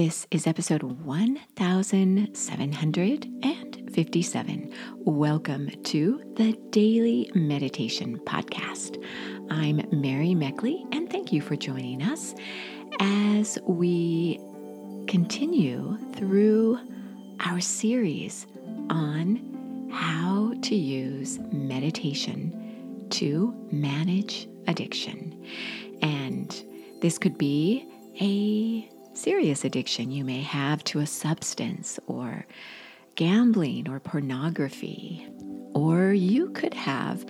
This is episode 1757. Welcome to the Daily Meditation Podcast. I'm Mary Meckley, and thank you for joining us as we continue through our series on how to use meditation to manage addiction. And this could be a serious addiction you may have to a substance or gambling or pornography. Or you could have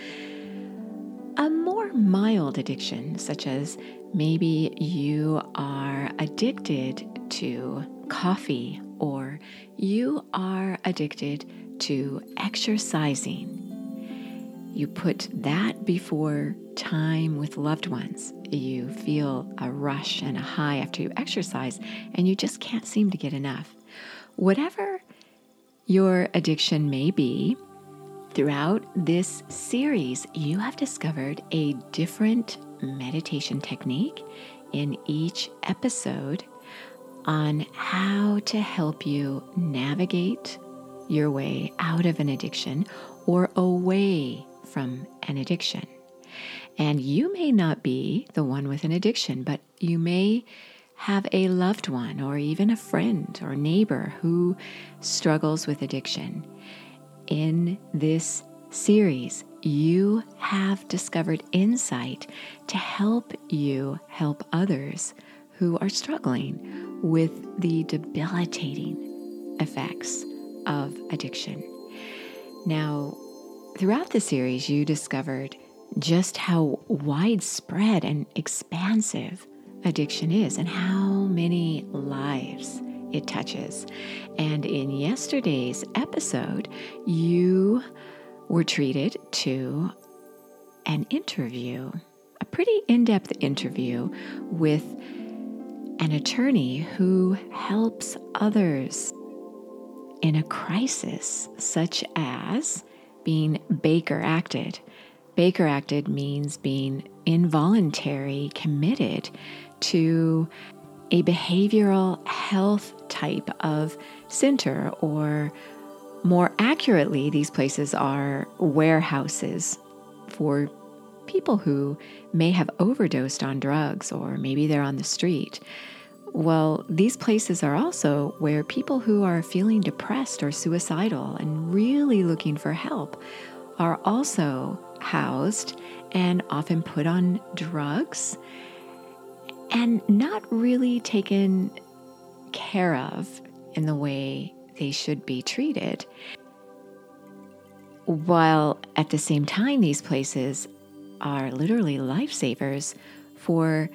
a more mild addiction, such as maybe you are addicted to coffee or you are addicted to exercising. You put that before time with loved ones you feel a rush and a high after you exercise, and you just can't seem to get enough. Whatever your addiction may be, throughout this series, you have discovered a different meditation technique in each episode on how to help you navigate your way out of an addiction or away from an addiction. And you may not be the one with an addiction, but you may have a loved one or even a friend or neighbor who struggles with addiction. In this series, you have discovered insight to help you help others who are struggling with the debilitating effects of addiction. Now, throughout the series, you discovered just how widespread and expansive addiction is and how many lives it touches. And in yesterday's episode, you were treated to an interview, a pretty in depth interview with an attorney who helps others in a crisis, such as being Baker acted Baker acted means being involuntary committed to a behavioral health type of center, or more accurately, these places are warehouses for people who may have overdosed on drugs or maybe they're on the street. Well, these places are also where people who are feeling depressed or suicidal and really looking for help are also housed and often put on drugs and not really taken care of in the way they should be treated. While at the same time, these places are literally lifesavers for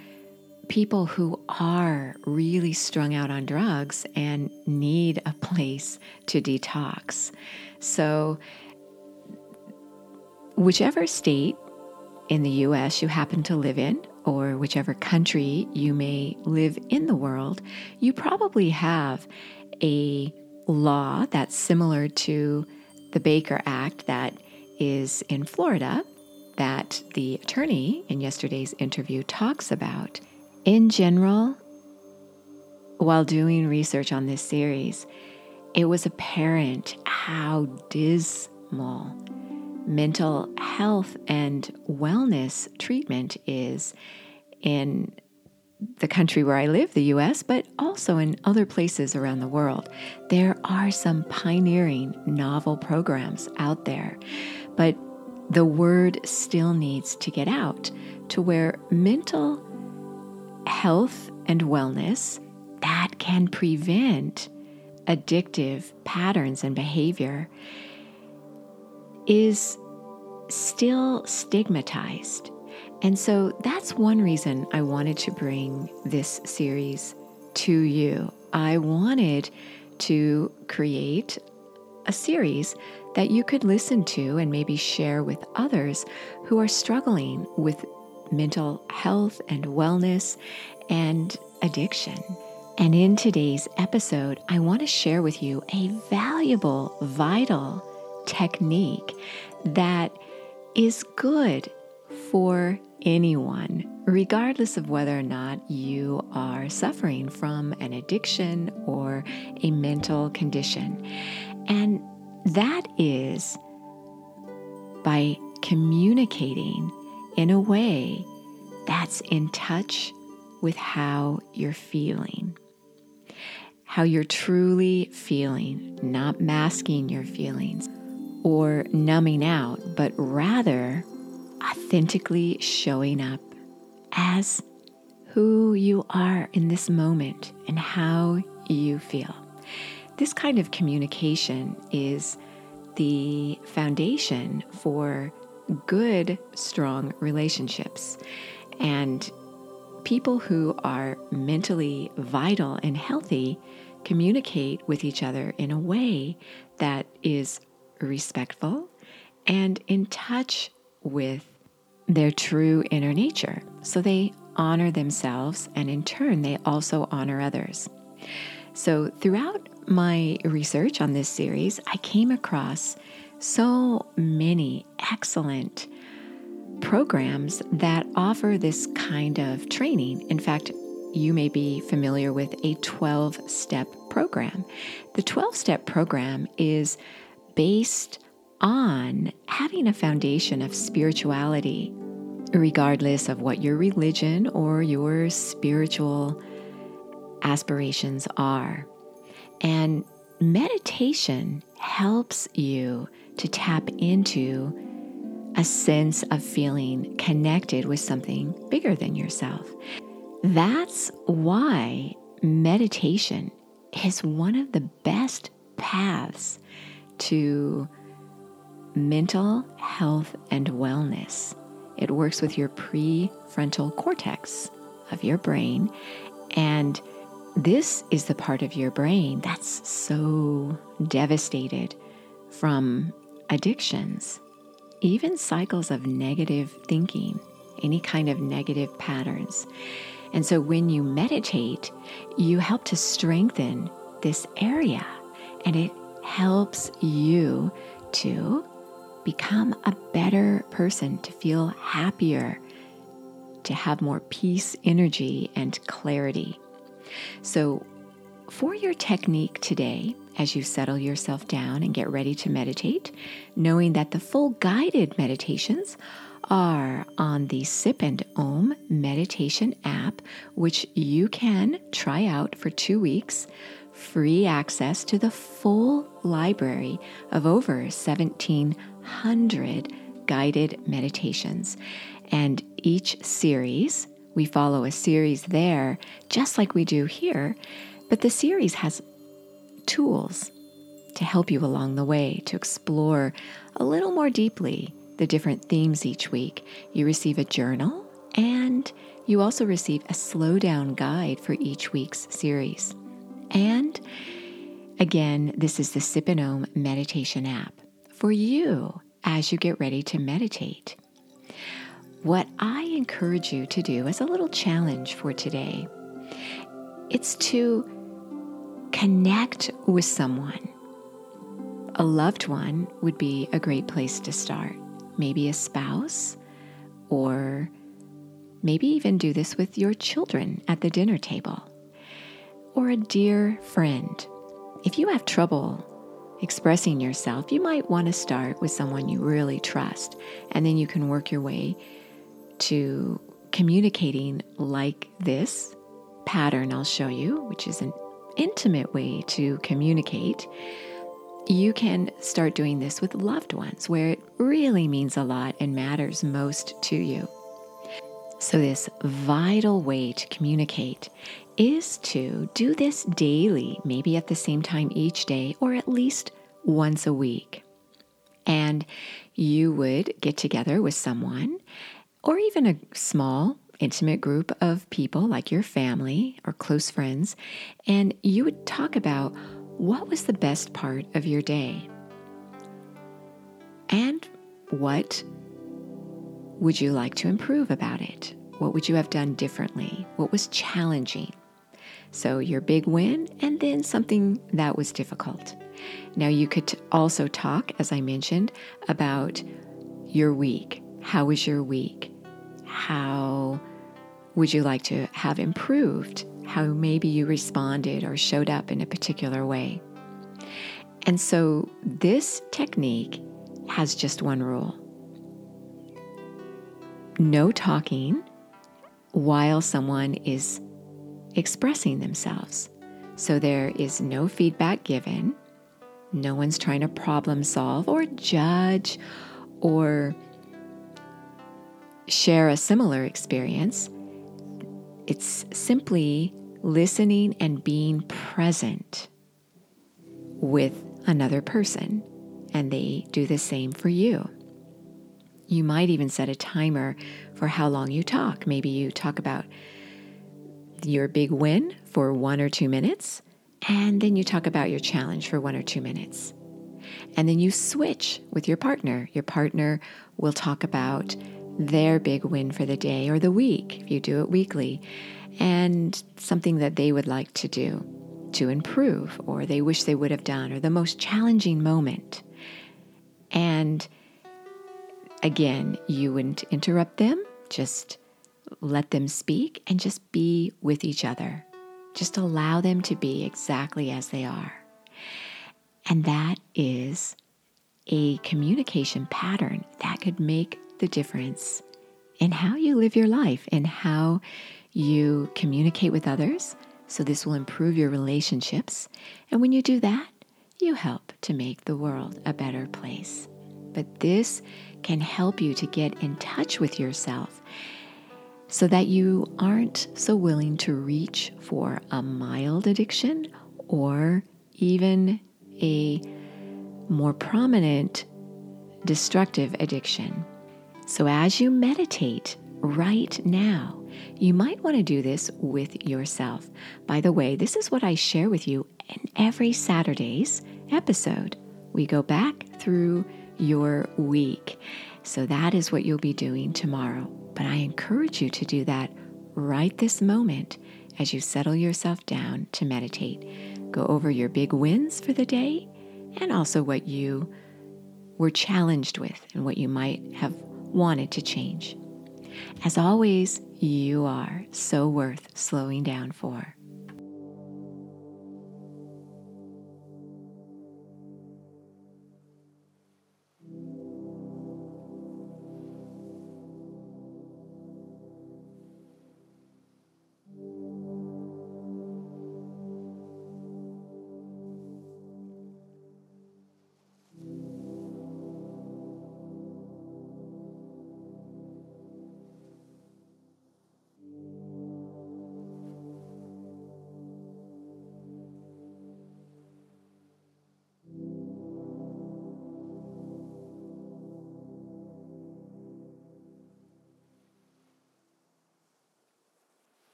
people who are really strung out on drugs and need a place to detox. So, whichever state in the US you happen to live in, or whichever country you may live in the world, you probably have a law that's similar to the Baker Act that is in Florida that the attorney in yesterday's interview talks about. In general, while doing research on this series, it was apparent how dismal mental health and wellness treatment is in the country where I live, the US, but also in other places around the world. There are some pioneering novel programs out there, but the word still needs to get out to where mental health and wellness that can prevent addictive patterns and behavior is still stigmatized. And so that's one reason I wanted to bring this series to you. I wanted to create a series that you could listen to and maybe share with others who are struggling with mental health and wellness and addiction. And in today's episode, I want to share with you a valuable, vital technique that is good for anyone, regardless of whether or not you are suffering from an addiction or a mental condition. And that is by communicating in a way that's in touch with how you're feeling, how you're truly feeling, not masking your feelings or numbing out, but rather authentically showing up as who you are in this moment and how you feel. This kind of communication is the foundation for good, strong relationships. And people who are mentally vital and healthy communicate with each other in a way that is respectful and in touch with their true inner nature. So they honor themselves and in turn they also honor others. So throughout my research on this series, I came across so many excellent programs that offer this kind of training. In fact, you may be familiar with a 12 step program. The 12 step program is based on having a foundation of spirituality, regardless of what your religion or your spiritual aspirations are. And meditation helps you to tap into a sense of feeling connected with something bigger than yourself. That's why meditation is one of the best paths to mental health and wellness. It works with your prefrontal cortex of your brain, and this is the part of your brain that's so devastated from addictions, even cycles of negative thinking, any kind of negative patterns. And so when you meditate, you help to strengthen this area and it helps you to become a better person, to feel happier, to have more peace, energy, and clarity. So, for your technique today, as you settle yourself down and get ready to meditate, knowing that the full guided meditations are on the Sip and Om meditation app, which you can try out for two weeks, free access to the full library of over 1,700 guided meditations. And each series, we follow a series there, just like we do here, but the series has tools to help you along the way to explore a little more deeply the different themes each week. You receive a journal and you also receive a slow down guide for each week's series. And again, this is the Sip and Om meditation app for you as you get ready to meditate. What I encourage you to do as a little challenge for today, it's to connect with someone. A loved one would be a great place to start. Maybe a spouse, or maybe even do this with your children at the dinner table, or a dear friend. If you have trouble expressing yourself, you might want to start with someone you really trust, and then you can work your way to communicating like this pattern I'll show you, which is an intimate way to communicate, you can start doing this with loved ones where it really means a lot and matters most to you. So, this vital way to communicate is to do this daily, maybe at the same time each day, or at least once a week. And you would get together with someone, or even a small intimate group of people like your family or close friends, and you would talk about what was the best part of your day and what would you like to improve about it? What would you have done differently? What was challenging? So, your big win, and then something that was difficult. Now, you could also talk, as I mentioned, about your week. How was your week? how would you like to have improved? How maybe you responded or showed up in a particular way. And so this technique has just one rule no talking while someone is expressing themselves. So there is no feedback given. No one's trying to problem solve or judge or share a similar experience. It's simply listening and being present with another person, and they do the same for you. You might even set a timer for how long you talk. Maybe you talk about your big win for one or two minutes, and then you talk about your challenge for one or two minutes. And then you switch with your partner. Your partner will talk about their big win for the day or the week, if you do it weekly, and something that they would like to do to improve, or they wish they would have done, or the most challenging moment. And again, you wouldn't interrupt them, just let them speak and just be with each other. Just allow them to be exactly as they are. And that is a communication pattern that could make the difference in how you live your life and how you communicate with others. So, this will improve your relationships. And when you do that, you help to make the world a better place. But this can help you to get in touch with yourself so that you aren't so willing to reach for a mild addiction or even a more prominent destructive addiction. So, as you meditate right now, you might want to do this with yourself. By the way, this is what I share with you in every Saturday's episode. We go back through your week. So, that is what you'll be doing tomorrow. But I encourage you to do that right this moment as you settle yourself down to meditate. Go over your big wins for the day and also what you were challenged with and what you might have wanted to change. As always, you are so worth slowing down for.